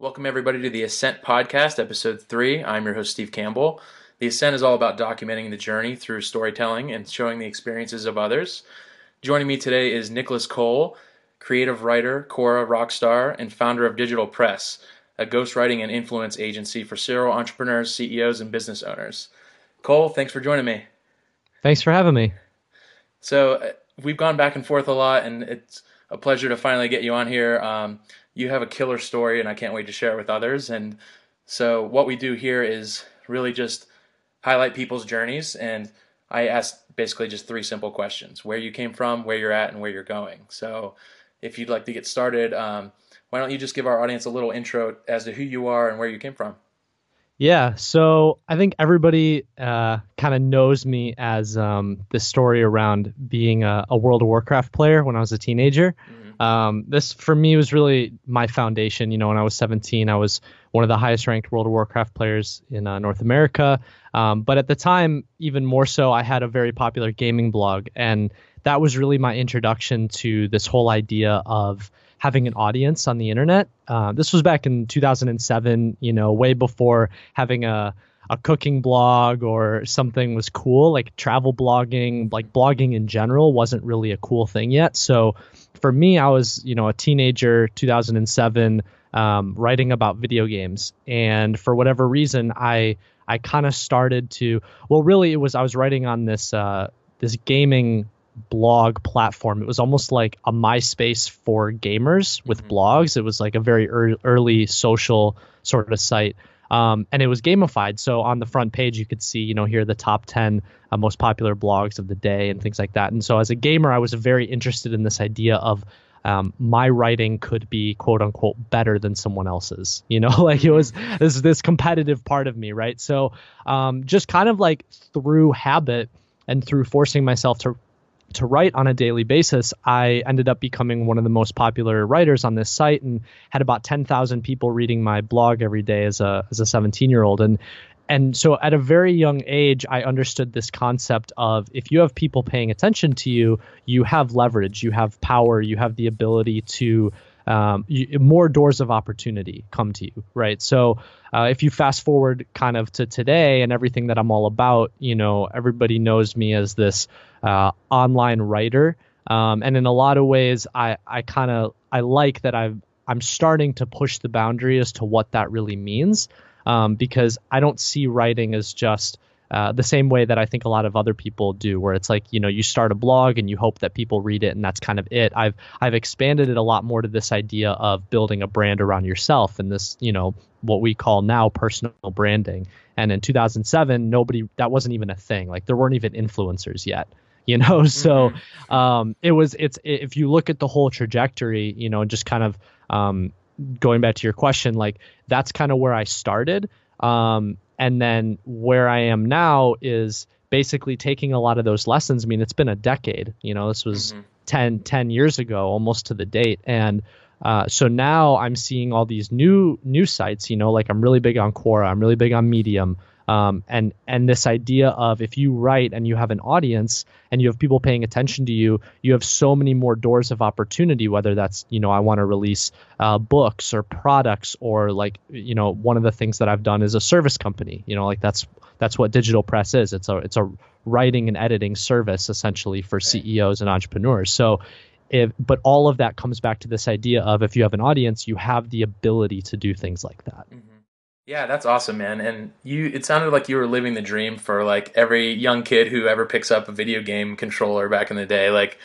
Welcome, everybody, to the Ascent Podcast, Episode 3. I'm your host, Steve Campbell. The Ascent is all about documenting the journey through storytelling and showing the experiences of others. Joining me today is Nicolas Cole, creative writer, Quora rockstar, and founder of Digital Press, a ghostwriting and influence agency for serial entrepreneurs, CEOs, and business owners. Cole, thanks for joining me. Thanks for having me. So, uh, we've gone back and forth a lot, and it's a pleasure to finally get you on here. Um, you have a killer story, and I can't wait to share it with others. And so, what we do here is really just highlight people's journeys. And I ask basically just three simple questions where you came from, where you're at, and where you're going. So, if you'd like to get started, um, why don't you just give our audience a little intro as to who you are and where you came from? Yeah, so I think everybody uh, kind of knows me as um, this story around being a, a, World of Warcraft player when I was a teenager. Mm-hmm. Um, this for me was really my foundation. You know, when I was 17, I was one of the highest ranked World of Warcraft players in uh, North America. Um, but at the time, even more so, I had a very popular gaming blog, and that was really my introduction to this whole idea of having an audience on the internet. Uh, this was back in 2007, you know, way before having a a cooking blog or something was cool. Like travel blogging, like blogging in general, wasn't really a cool thing yet. So for me, I was you know a teenager, 2007, um, writing about video games, and for whatever reason, I I kind of started to well, really, it was I was writing on this uh, this gaming blog platform. It was almost like a MySpace for gamers with mm-hmm. blogs. It was like a very early, early social sort of site. Um, and it was gamified. So on the front page, you could see, you know, here are the top 10 uh, most popular blogs of the day and things like that. And so as a gamer, I was very interested in this idea of um, my writing could be quote unquote better than someone else's. You know, like it was mm-hmm. this this competitive part of me, right? So um, just kind of like through habit and through forcing myself to to write on a daily basis, I ended up becoming one of the most popular writers on this site and had about 10,000 people reading my blog every day as a as a 17 year old. And and so at a very young age, I understood this concept of if you have people paying attention to you, you have leverage, you have power, you have the ability to um, you, more doors of opportunity come to you, right? So uh, if you fast forward kind of to today and everything that I'm all about, you know, everybody knows me as this uh, online writer, um, and in a lot of ways, I I kind of I like that I've I'm starting to push the boundary as to what that really means, um, because I don't see writing as just uh, the same way that I think a lot of other people do, where it's like you know you start a blog and you hope that people read it and that's kind of it. I've I've expanded it a lot more to this idea of building a brand around yourself and this you know what we call now personal branding. And in 2007, nobody that wasn't even a thing. Like there weren't even influencers yet you know so mm-hmm. um, it was it's if you look at the whole trajectory you know just kind of um, going back to your question like that's kind of where i started um, and then where I am now is basically taking a lot of those lessons. I mean, it's been a decade, you know, this was mm-hmm. 10, 10 years ago, almost to the date. And uh, so now I'm seeing all these new new sites, you know, like I'm really big on Quora, I'm really big on Medium, um, and and this idea of if you write and you have an audience and you have people paying attention to you, you have so many more doors of opportunity. Whether that's you know I want to release uh, books or products or like you know one of the things that I've done is a service company. You know like that's that's what digital press is. It's a it's a writing and editing service essentially for CEOs and entrepreneurs. So if, but all of that comes back to this idea of if you have an audience, you have the ability to do things like that. Mm-hmm. Yeah, that's awesome, man. And you it sounded like you were living the dream for like every young kid who ever picks up a video game controller back in the day. Like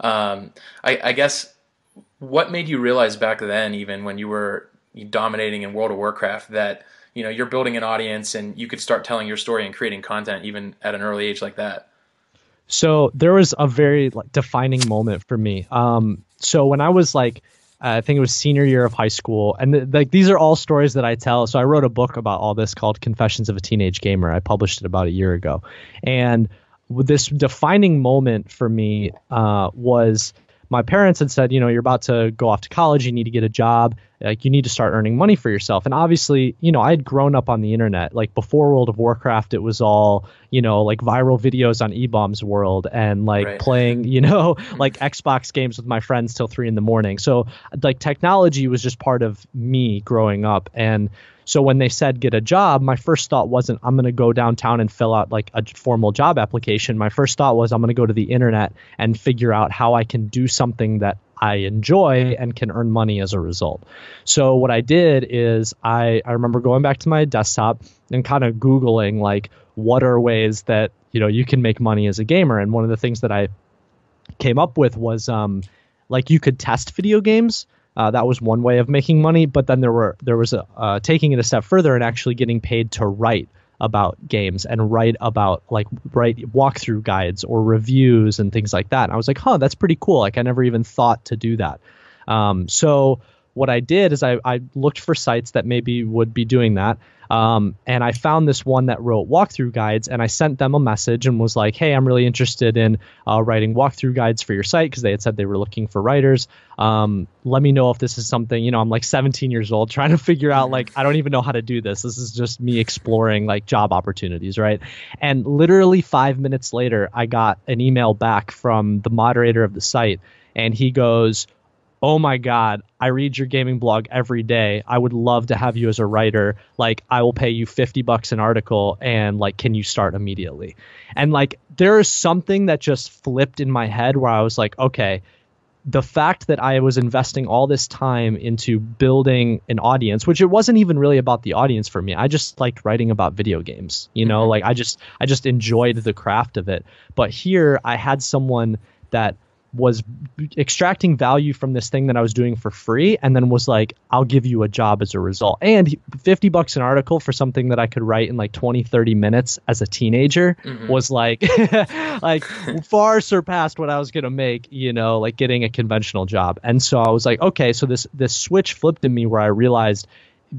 um, I, I guess what made you realize back then, even when you were dominating in World of Warcraft, that you know you're building an audience and you could start telling your story and creating content even at an early age like that. So there was a very like defining moment for me. Um, so when I was like uh, I think it was senior year of high school, and th- like these are all stories that I tell. So I wrote a book about all this called Confessions of a Teenage Gamer. I published it about a year ago, and this defining moment for me uh, was my parents had said, you know, you're about to go off to college, you need to get a job, like you need to start earning money for yourself. And obviously you know i had grown up on the internet. Like before world of warcraft it was all you know like viral videos on eBaum's world and like right. playing you know like xbox games with my friends till three in the morning. So like technology was just part of me growing up. And so when they said get a job, my first thought wasn't I'm going to go downtown and fill out like a formal job application. My first thought was I'm going to go to the internet and figure out how I can do something that I enjoy and can earn money as a result. So what I did is I I remember going back to my desktop and kind of googling like what are ways that you know you can make money as a gamer and one of the things that I came up with was um like you could test video games uh, that was one way of making money, but then there were there was a uh, taking it a step further and actually getting paid to write about games and write about like write walkthrough guides or reviews and things like that. And I was like, huh, that's pretty cool. Like I never even thought to do that. Um, so what I did is I, I looked for sites that maybe would be doing that. Um, and I found this one that wrote walkthrough guides, and I sent them a message and was like, "Hey, I'm really interested in uh, writing walkthrough guides for your site because they had said they were looking for writers. Um, let me know if this is something. You know, I'm like 17 years old, trying to figure out like I don't even know how to do this. This is just me exploring like job opportunities, right? And literally five minutes later, I got an email back from the moderator of the site, and he goes oh my god i read your gaming blog every day. I would love to have you as a writer. Like i will pay you 50 bucks an article and like can you start immediately? And like there is something that just flipped in my head where i was like okay the fact that i was investing all this time into building an audience which it wasn't even really about the audience for me. I just liked writing about video games you know? Mm-hmm. like i just i just enjoyed the craft of it. But here i had someone that was extracting value from this thing that I was doing for free and then was like, I'll give you a job as a result. And 50 bucks an article for something that I could write in like 20, 30 minutes as a teenager mm-hmm. was like, like far surpassed what I was going to make, you know, like getting a conventional job. And so I was like, okay, so this, this switch flipped in me where I realized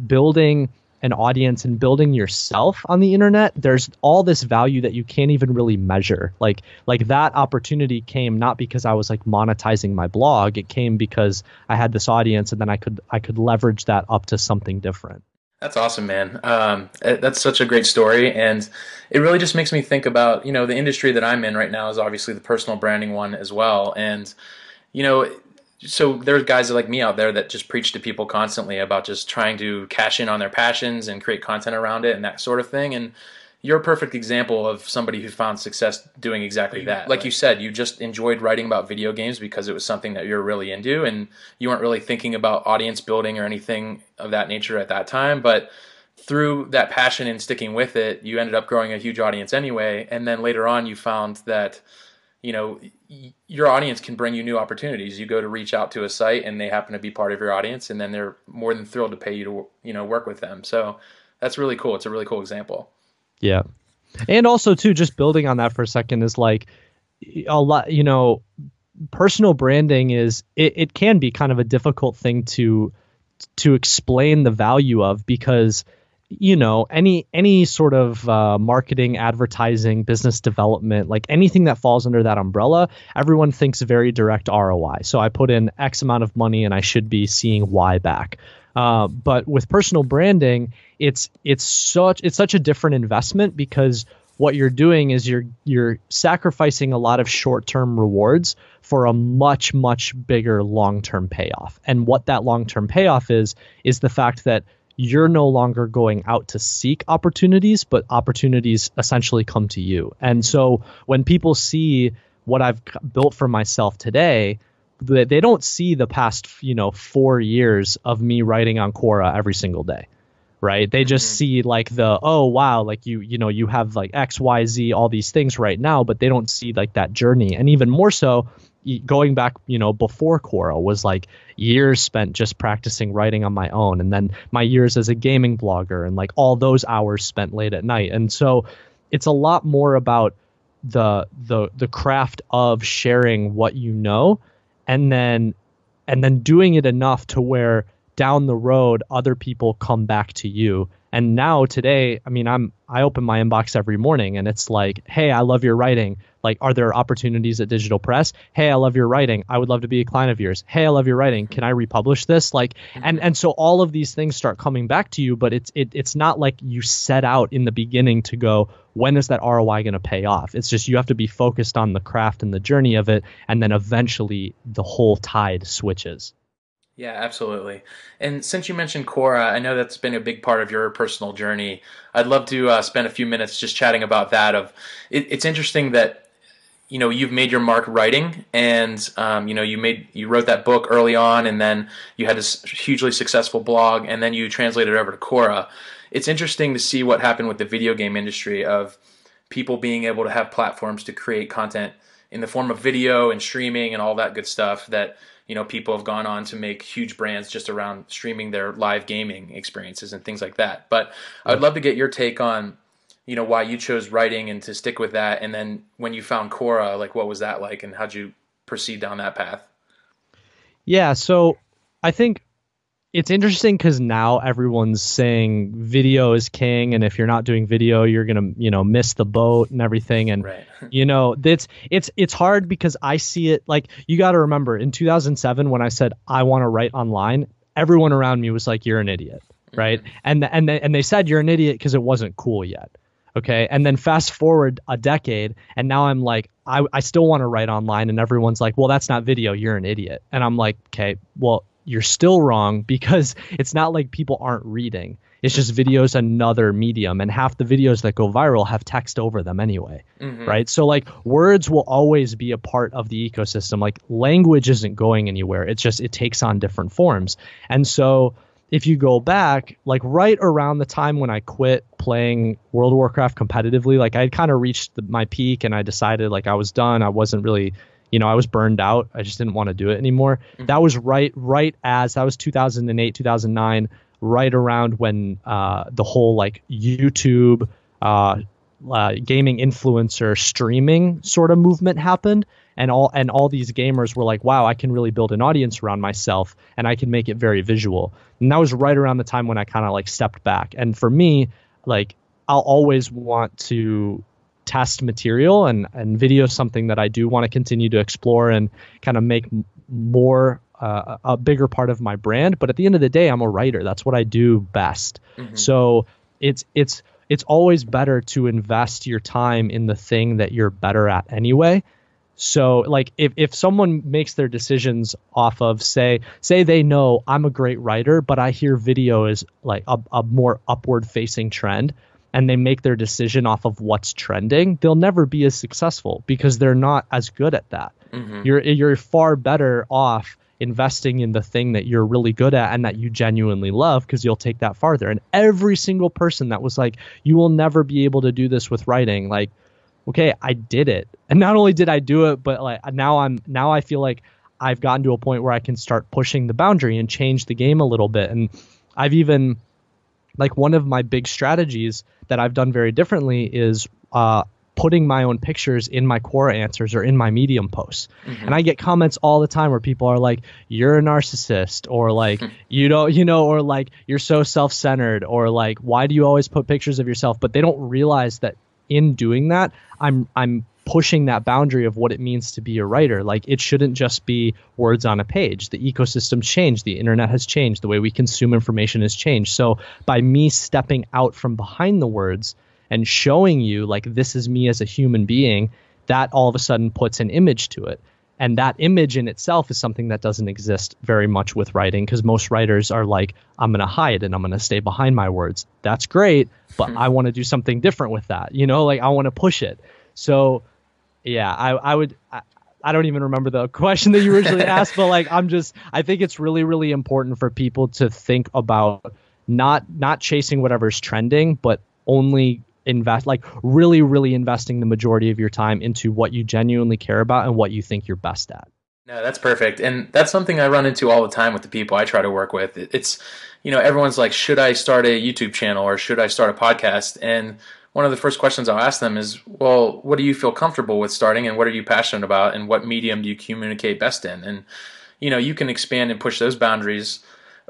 building an audience and building yourself on the internet there's all this value that you can't even really measure. Like like that opportunity came not because i was like monetizing my blog. It came because i had this audience and then i could i could leverage that up to something different. That's awesome man. Um, eh, that's such a great story. And it really just makes me think about you know the industry that i'm in right now is obviously the personal branding one as well. And you know so there's guys like me out there that just preach to people constantly about just trying to cash in on their passions and create content around it and that sort of thing. And you're a perfect example of somebody who found success doing exactly that. Like you said, you just enjoyed writing about video games because it was something that you're really into and you weren't really thinking about audience building or anything of that nature at that time, but through that passion and sticking with it, you ended up growing a huge audience anyway, and then later on you found that you know your audience can bring you new opportunities. You go to reach out to a site and they happen to be part of your audience and then they're more than thrilled to pay you to you know work with them. So that's really cool. It's a really cool example. Yeah. And also too just building on that for a second is like a lot you know personal branding is it, it can be kind of a difficult thing to to explain the value of because you know any any sort of uh, marketing advertising business development like anything that falls under that umbrella everyone thinks very direct roi so i put in x amount of money and i should be seeing y back. Uh, but with personal branding it's it's such it's such a different investment because what you're doing is you're you're sacrificing a lot of short-term rewards for a much much bigger long-term payoff. And what that long-term payoff is is the fact that you're no longer going out to seek opportunities, but opportunities essentially come to you. And so when people see what I've built for myself today, they don't see the past, you know, four years of me writing on Quora every single day right they just mm-hmm. see like the oh wow like you you know you have like x y z all these things right now but they don't see like that journey and even more so going back, you know, before Quora was like years spent just practicing writing on my own, and then my years as a gaming blogger, and like all those hours spent late at night. And so it's a lot more about the the the craft of sharing what you know, and then and then doing it enough to where down the road other people come back to you and now today i mean i'm i open my inbox every morning and it's like hey i love your writing like are there opportunities at digital press? Hey i love your writing. I would love to be a client of yours. Hey i love your writing. Can i republish this? Like and and so all of these things start coming back to you but it's it, it's not like you set out in the beginning to go when is that roi going to pay off? It's just you have to be focused on the craft and the journey of it and then eventually the whole tide switches. Yeah, absolutely. And since you mentioned Quora, I know that's been a big part of your personal journey. I'd love to uh, spend a few minutes just chatting about that. Of it, it's interesting that you know you've made your mark writing, and um, you know you made you wrote that book early on, and then you had this hugely successful blog, and then you translated it over to Quora. It's interesting to see what happened with the video game industry of people being able to have platforms to create content in the form of video and streaming and all that good stuff that you know people have gone on to make huge brands just around streaming their live gaming experiences and things like that but i would love to get your take on you know why you chose writing and to stick with that. And then when you found Quora like what was that like? And how'd you proceed down that path? Yeah so i think it's interesting because now everyone's saying video is king. And if you're not doing video you're gonna you know miss the boat and everything. And right. you know it's it's it's hard because i see it like you got to remember in 2007 when i said i want to write online everyone around me was like you're an idiot right? Mm-hmm. and and they, and they said you're an idiot because it wasn't cool yet okay and then fast forward a decade and now i'm like i, I still want to write online and everyone's like well that's not video you're an idiot and i'm like okay well you're still wrong because it's not like people aren't reading. It's just videos another medium and half the videos that go viral have text over them anyway. Mm-hmm. Right? So like words will always be a part of the ecosystem. Like language isn't going anywhere. It's just it takes on different forms. And so if you go back, like right around the time when I quit playing World of Warcraft competitively, like I kind of reached the, my peak and I decided like I was done. I wasn't really you know, I was burned out. I just didn't want to do it anymore. Mm-hmm. That was right, right as that was 2008, 2009, right around when uh, the whole like YouTube, uh, uh, gaming influencer streaming sort of movement happened, and all and all these gamers were like, "Wow, I can really build an audience around myself, and I can make it very visual." And that was right around the time when I kind of like stepped back. And for me, like I'll always want to test material and and video something that I do want to continue to explore and kind of make more uh, a bigger part of my brand but at the end of the day I'm a writer that's what I do best mm-hmm. so it's it's it's always better to invest your time in the thing that you're better at anyway so like if, if someone makes their decisions off of say say they know I'm a great writer but I hear video is like a, a more upward facing trend and they make their decision off of what's trending, they'll never be as successful because they're not as good at that. Mm-hmm. You're you're far better off investing in the thing that you're really good at and that you genuinely love because you'll take that farther. And every single person that was like, you will never be able to do this with writing, like, okay, I did it. And not only did I do it, but like now I'm now I feel like I've gotten to a point where I can start pushing the boundary and change the game a little bit. And I've even like one of my big strategies that I've done very differently is uh, putting my own pictures in my Quora answers or in my medium posts mm-hmm. and i get comments all the time where people are like you're a narcissist or like you know you know or like you're so self-centered or like why do you always put pictures of yourself but they don't realize that in doing that i'm i'm pushing that boundary of what it means to be a writer. Like it shouldn't just be words on a page. The ecosystem's changed, the internet has changed, the way we consume information has changed. So by me stepping out from behind the words and showing you like this is me as a human being, that all of a sudden puts an image to it. And that image in itself is something that doesn't exist very much with writing because most writers are like, I'm going to hide and I'm going to stay behind my words. That's great, but hmm. I want to do something different with that. You know, like I want to push it. So yeah, I I would. I, I don't even remember the question that you originally asked, but like I'm just I think it's really really important for people to think about not not chasing whatever's trending, but only invest like really really investing the majority of your time into what you genuinely care about and what you think you're best at. No, that's perfect. And that's something I run into all the time with the people I try to work with. It's you know, everyone's like, should I start a YouTube channel or should I start a podcast? And one of the first questions I'll ask them is, well, what do you feel comfortable with starting and what are you passionate about and what medium do you communicate best in? And, you know, you can expand and push those boundaries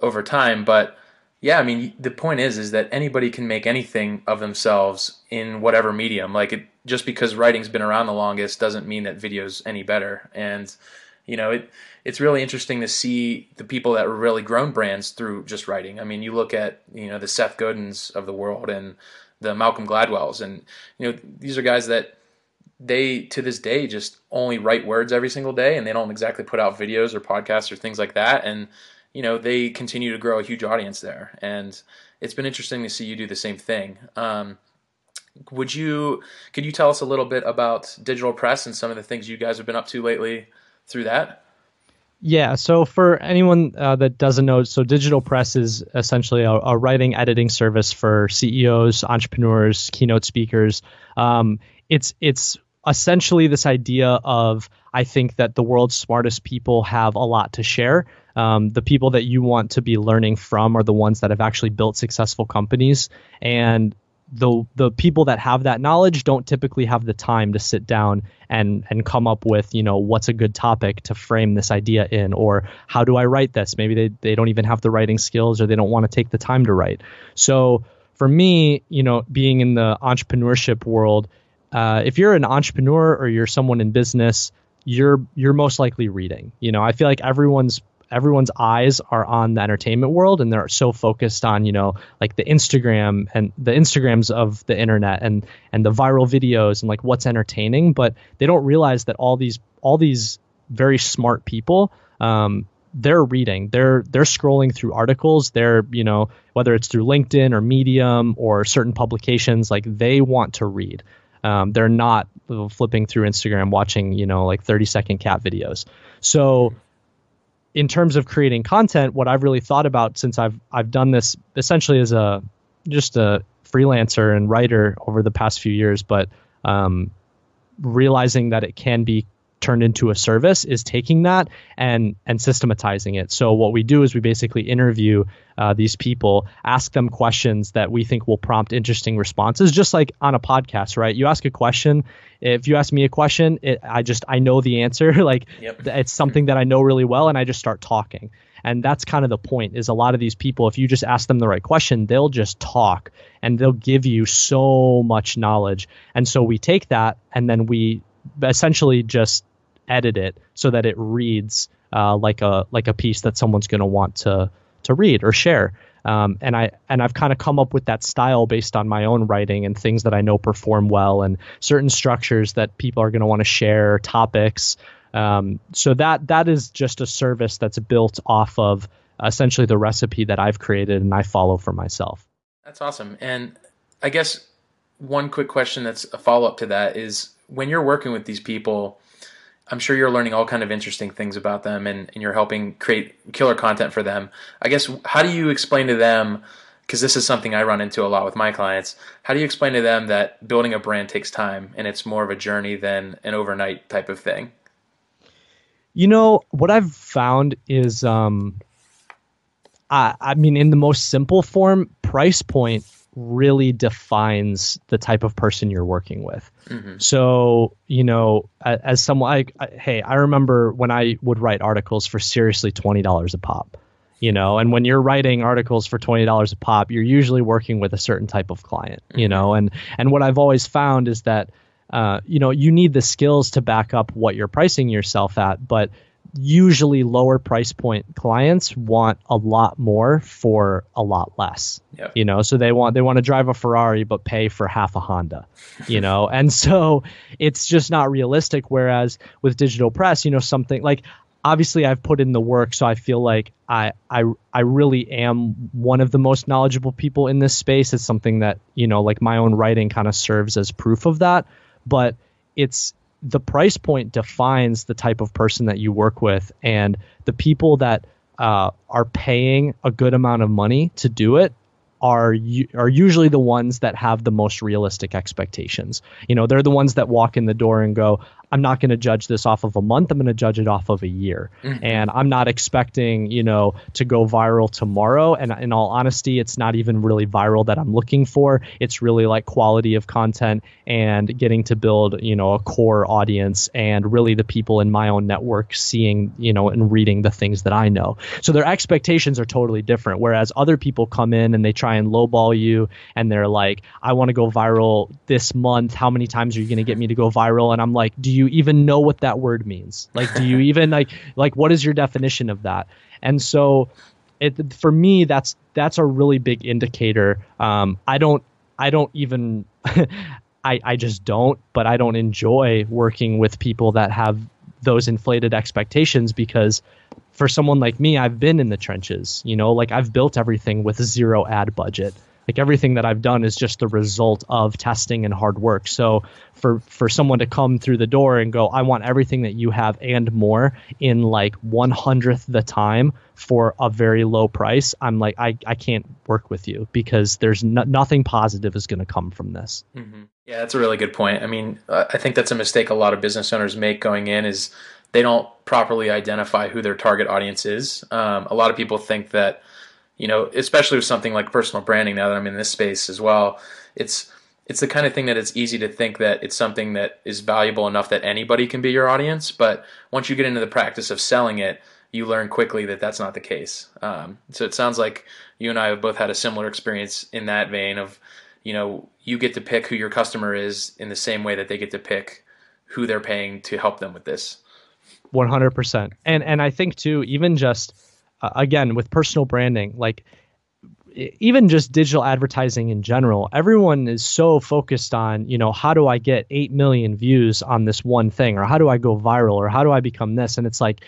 over time. But yeah, I mean, the point is, is that anybody can make anything of themselves in whatever medium. Like it, just because writing's been around the longest doesn't mean that video's any better. And you know, it it's really interesting to see the people that really grown brands through just writing. I mean, you look at you know the Seth Godins of the world and the Malcolm Gladwells, and you know these are guys that they to this day just only write words every single day, and they don't exactly put out videos or podcasts or things like that, and you know they continue to grow a huge audience there, and it's been interesting to see you do the same thing. Um, would you could you tell us a little bit about digital press and some of the things you guys have been up to lately through that? Yeah. So for anyone uh, that doesn't know, so digital press is essentially a, a, writing editing service for CEOs, entrepreneurs, keynote speakers. Um, it's it's essentially this idea of I think that the world's smartest people have a lot to share. Um, the people that you want to be learning from are the ones that have actually built successful companies, and the the people that have that knowledge don't typically have the time to sit down and and come up with you know what's a good topic to frame this idea in or how do I write this? Maybe they, they don't even have the writing skills or they don't want to take the time to write. So for me you know being in the entrepreneurship world uh, if you're an entrepreneur or you're someone in business you're you're most likely reading. You know I feel like everyone's everyone's eyes are on the entertainment world and they're so focused on you know like the instagram and the instagrams of the internet and and the viral videos and like what's entertaining but they don't realize that all these all these very smart people um, they're reading. They're they're scrolling through articles. They're you know whether it's through linkedin or medium or certain publications like they want to read. Um, they're not flipping through instagram watching you know like 30 second cat videos. So in terms of creating content, what I've really thought about since I've I've done this essentially as a just a freelancer and writer over the past few years, but um, realizing that it can be turned into a service is taking that and and systematizing it. So what we do is we basically interview uh, these people, ask them questions that we think will prompt interesting responses, just like on a podcast, right? You ask a question. If you ask me a question, it, I just I know the answer. like yep. it's something that I know really well, and I just start talking. And that's kind of the point. Is a lot of these people, if you just ask them the right question, they'll just talk and they'll give you so much knowledge. And so we take that and then we essentially just edit it so that it reads uh, like a like a piece that someone's going to want to to read or share. Um, and I and I've kind of come up with that style based on my own writing and things that I know perform well and certain structures that people are going to want to share topics. Um, so that that is just a service that's built off of essentially the recipe that I've created and I follow for myself. That's awesome. And I guess one quick question that's a follow up to that is when you're working with these people I'm sure you're learning all kind of interesting things about them and, and you're helping create killer content for them. I guess how do you explain to them because this is something I run into a lot with my clients. How do you explain to them that building a brand takes time and it's more of a journey than an overnight type of thing? You know, what I've found is um I I mean in the most simple form, price point really defines the type of person you're working with. Mm-hmm. So, you know, as someone like, hey, I remember when I would write articles for seriously $20 a pop, you know, and when you're writing articles for $20 a pop, you're usually working with a certain type of client, mm-hmm. you know, and, and what I've always found is that, uh, you know, you need the skills to back up what you're pricing yourself at, but usually lower price point clients want a lot more for a lot less. You know so they want they want to drive a ferrari but pay for half a honda you know? And so it's just not realistic whereas with digital press you know something like obviously I've put in the work so I feel like I I I really am one of the most knowledgeable people in this space. It's something that you know like my own writing kind of serves as proof of that. But it's the price point defines the type of person that you work with and the people that uh, are paying a good amount of money to do it are are usually the ones that have the most realistic expectations. You know, they're the ones that walk in the door and go, I'm not going to judge this off of a month. I'm going to judge it off of a year. Mm-hmm. And I'm not expecting, you know, to go viral tomorrow. And in all honesty, it's not even really viral that I'm looking for. It's really like quality of content and getting to build, you know, a core audience and really the people in my own network seeing, you know, and reading the things that I know. So their expectations are totally different. Whereas other people come in and they try and lowball you and they're like, I want to go viral this month. How many times are you going to get me to go viral? And I'm like, do you even know what that word means? Like, do you even like, like, what is your definition of that? And so it, for me, that's, that's a really big indicator. Um, I don't, I don't even, I, I just don't, but I don't enjoy working with people that have those inflated expectations because for someone like me, I've been in the trenches, you know, like I've built everything with zero ad budget like everything that I've done is just the result of testing and hard work. So for for someone to come through the door and go, I want everything that you have and more in like one hundredth the time for a very low price, I'm like, I, I can't work with you because there's no, nothing positive is going to come from this. Mm-hmm. Yeah, that's a really good point. I mean, I think that's a mistake a lot of business owners make going in is they don't properly identify who their target audience is. Um, a lot of people think that you know, especially with something like personal branding. Now that I'm in this space as well, it's it's the kind of thing that it's easy to think that it's something that is valuable enough that anybody can be your audience. But once you get into the practice of selling it, you learn quickly that that's not the case. Um, so it sounds like you and I have both had a similar experience in that vein of, you know, you get to pick who your customer is in the same way that they get to pick who they're paying to help them with this. 100%. And and I think too even just uh, again with personal branding like even just digital advertising in general everyone is so focused on you know how do i get 8 million views on this one thing or how do i go viral or how do i become this? And it's like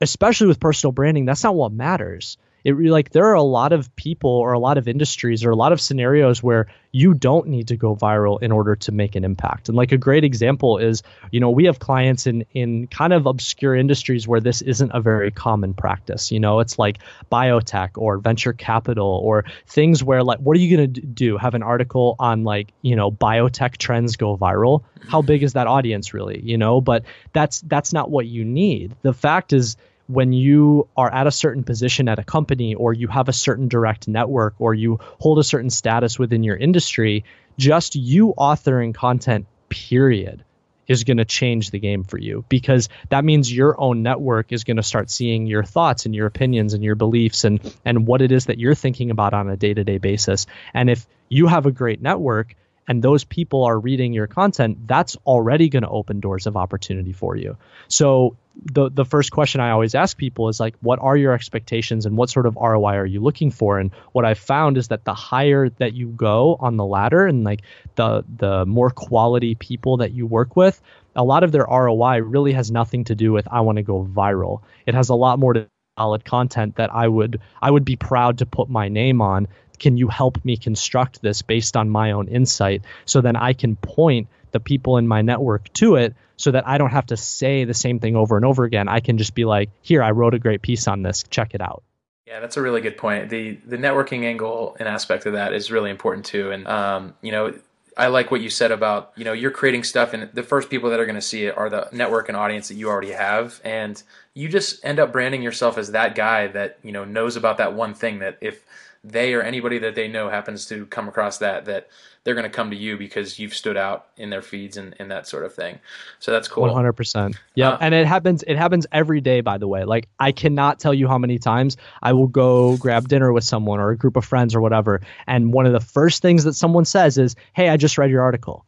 especially with personal branding that's not what matters it like there are a lot of people or a lot of industries or a lot of scenarios where you don't need to go viral in order to make an impact. And like a great example is, you know, we have clients in in kind of obscure industries where this isn't a very common practice. You know, it's like biotech or venture capital or things where like what are you going to do? Have an article on like, you know, biotech trends go viral? How big is that audience really, you know? But that's that's not what you need. The fact is when you are at a certain position at a company or you have a certain direct network or you hold a certain status within your industry, just you authoring content, period, is going to change the game for you because that means your own network is going to start seeing your thoughts and your opinions and your beliefs and and what it is that you're thinking about on a day-to-day basis. And if you have a great network, and those people are reading your content, that's already going to open doors of opportunity for you. So the the first question I always ask people is like, what are your expectations and what sort of ROI are you looking for? And what I've found is that the higher that you go on the ladder and like the the more quality people that you work with, a lot of their ROI really has nothing to do with I want to go viral. It has a lot more to solid content that I would I would be proud to put my name on can you help me construct this based on my own insight so then I can point the people in my network to it so that I don't have to say the same thing over and over again. I can just be like, here, I wrote a great piece on this. Check it out. Yeah, that's a really good point. The the networking angle and aspect of that is really important too. And um, you know, I like what you said about you know you're creating stuff, and the first people that are going to see it are the network and audience that you already have, and you just end up branding yourself as that guy that you know knows about that one thing that if they or anybody that they know happens to come across that that they're going to come to you because you've stood out in their feeds and, and that sort of thing. So that's cool. 100% yeah uh, and it happens it happens every day by the way. Like i cannot tell you how many times i will go grab dinner with someone or a group of friends or whatever and one of the first things that someone says is hey i just read your article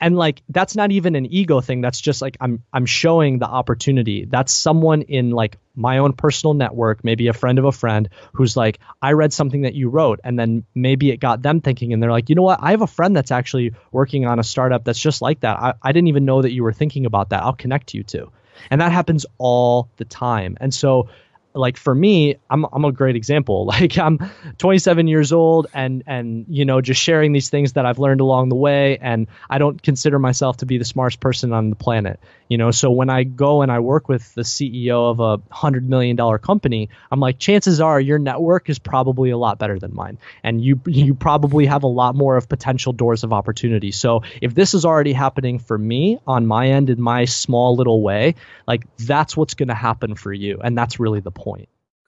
and like that's not even an ego thing. That's just like i'm i'm showing the opportunity. That's someone in like my own personal network maybe a friend of a friend who's like i read something that you wrote and then maybe it got them thinking and they're like you know what? I have a friend that's actually working on a startup that's just like that. I, I didn't even know that you were thinking about that. I'll connect you to. And that happens all the time. And so like for me, I'm I'm a great example. Like I'm 27 years old and and you know just sharing these things that I've learned along the way and I don't consider myself to be the smartest person on the planet. You know, so when I go and I work with the CEO of a 100 million dollar company, I'm like chances are your network is probably a lot better than mine and you you probably have a lot more of potential doors of opportunity. So if this is already happening for me on my end in my small little way, like that's what's going to happen for you and that's really the point.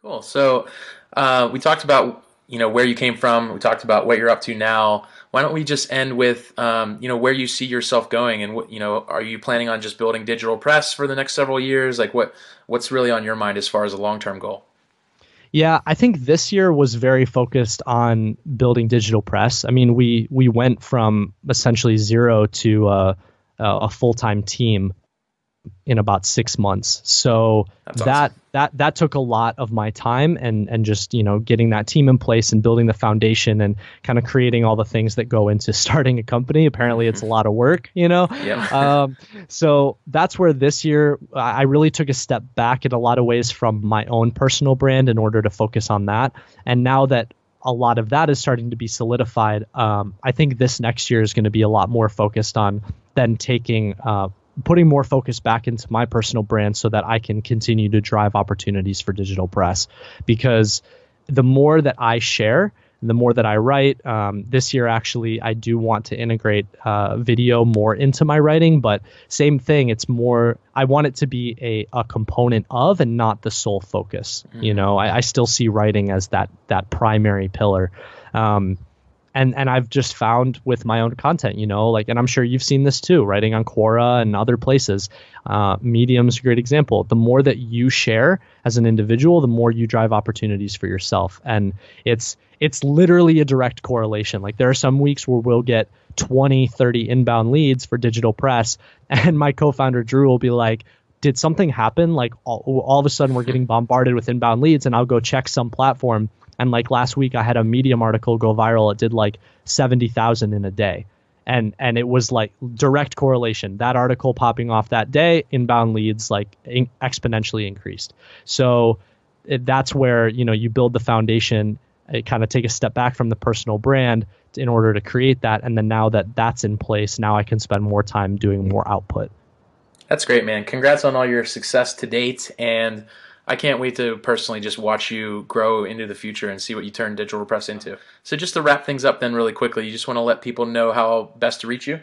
Cool. So uh, we talked about you know where you came from. We talked about what you're up to now. Why don't we just end with um, you know where you see yourself going and what you know are you planning on just building digital press for the next several years? Like what what's really on your mind as far as a long term goal? Yeah, I think this year was very focused on building digital press. I mean, we we went from essentially zero to uh, a full time team in about six months. So That's that awesome. that that took a lot of my time and and just you know getting that team in place and building the foundation and kind of creating all the things that go into starting a company. Apparently, it's a mm-hmm. lot of work, you know. Yeah. um, so that's where this year I really took a step back in a lot of ways from my own personal brand in order to focus on that. And now that a lot of that is starting to be solidified. Um, I think this next year is going to be a lot more focused on then taking uh, putting more focus back into my personal brand so that I can continue to drive opportunities for digital press. Because the more that I share, the more that I write. Um, this year, actually, I do want to integrate uh, video more into my writing, but same thing. It's more, I want it to be a, a component of and not the sole focus. Mm-hmm. You know, I, I, still see writing as that that primary pillar. Um, and and I've just found with my own content, you know, like, and I'm sure you've seen this too, writing on Quora and other places. Uh, Medium's a great example. The more that you share as an individual, the more you drive opportunities for yourself, and it's it's literally a direct correlation. Like there are some weeks where we'll get 20, 30 inbound leads for digital press, and my co-founder Drew will be like, did something happen? Like all, all of a sudden we're getting bombarded with inbound leads, and I'll go check some platform and like last week, I had a Medium article go viral. It did like seventy thousand in a day, and and it was like direct correlation. That article popping off that day, inbound leads like in- exponentially increased. So it, that's where you know you build the foundation. Kind of take a step back from the personal brand in order to create that, and then now that that's in place, now I can spend more time doing more output. That's great, man. Congrats on all your success to date, and I can't wait to personally just watch you grow into the future and see what you turn digital press into. So just to wrap things up then really quickly, you just want to let people know how best to reach you?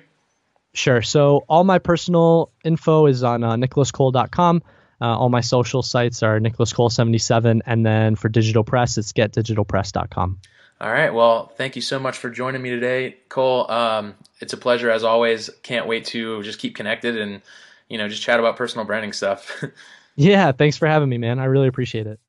Sure. So all my personal info is on uh, nicolascole.com. Uh, all my social sites are nicolascole77. And then for digital press, it's getdigitalpress.com. All right. Well, thank you so much for joining me today, Cole. Um, it's a pleasure as always. Can't wait to just keep connected and, you know, just chat about personal branding stuff. Yeah, thanks for having me, man. I really appreciate it.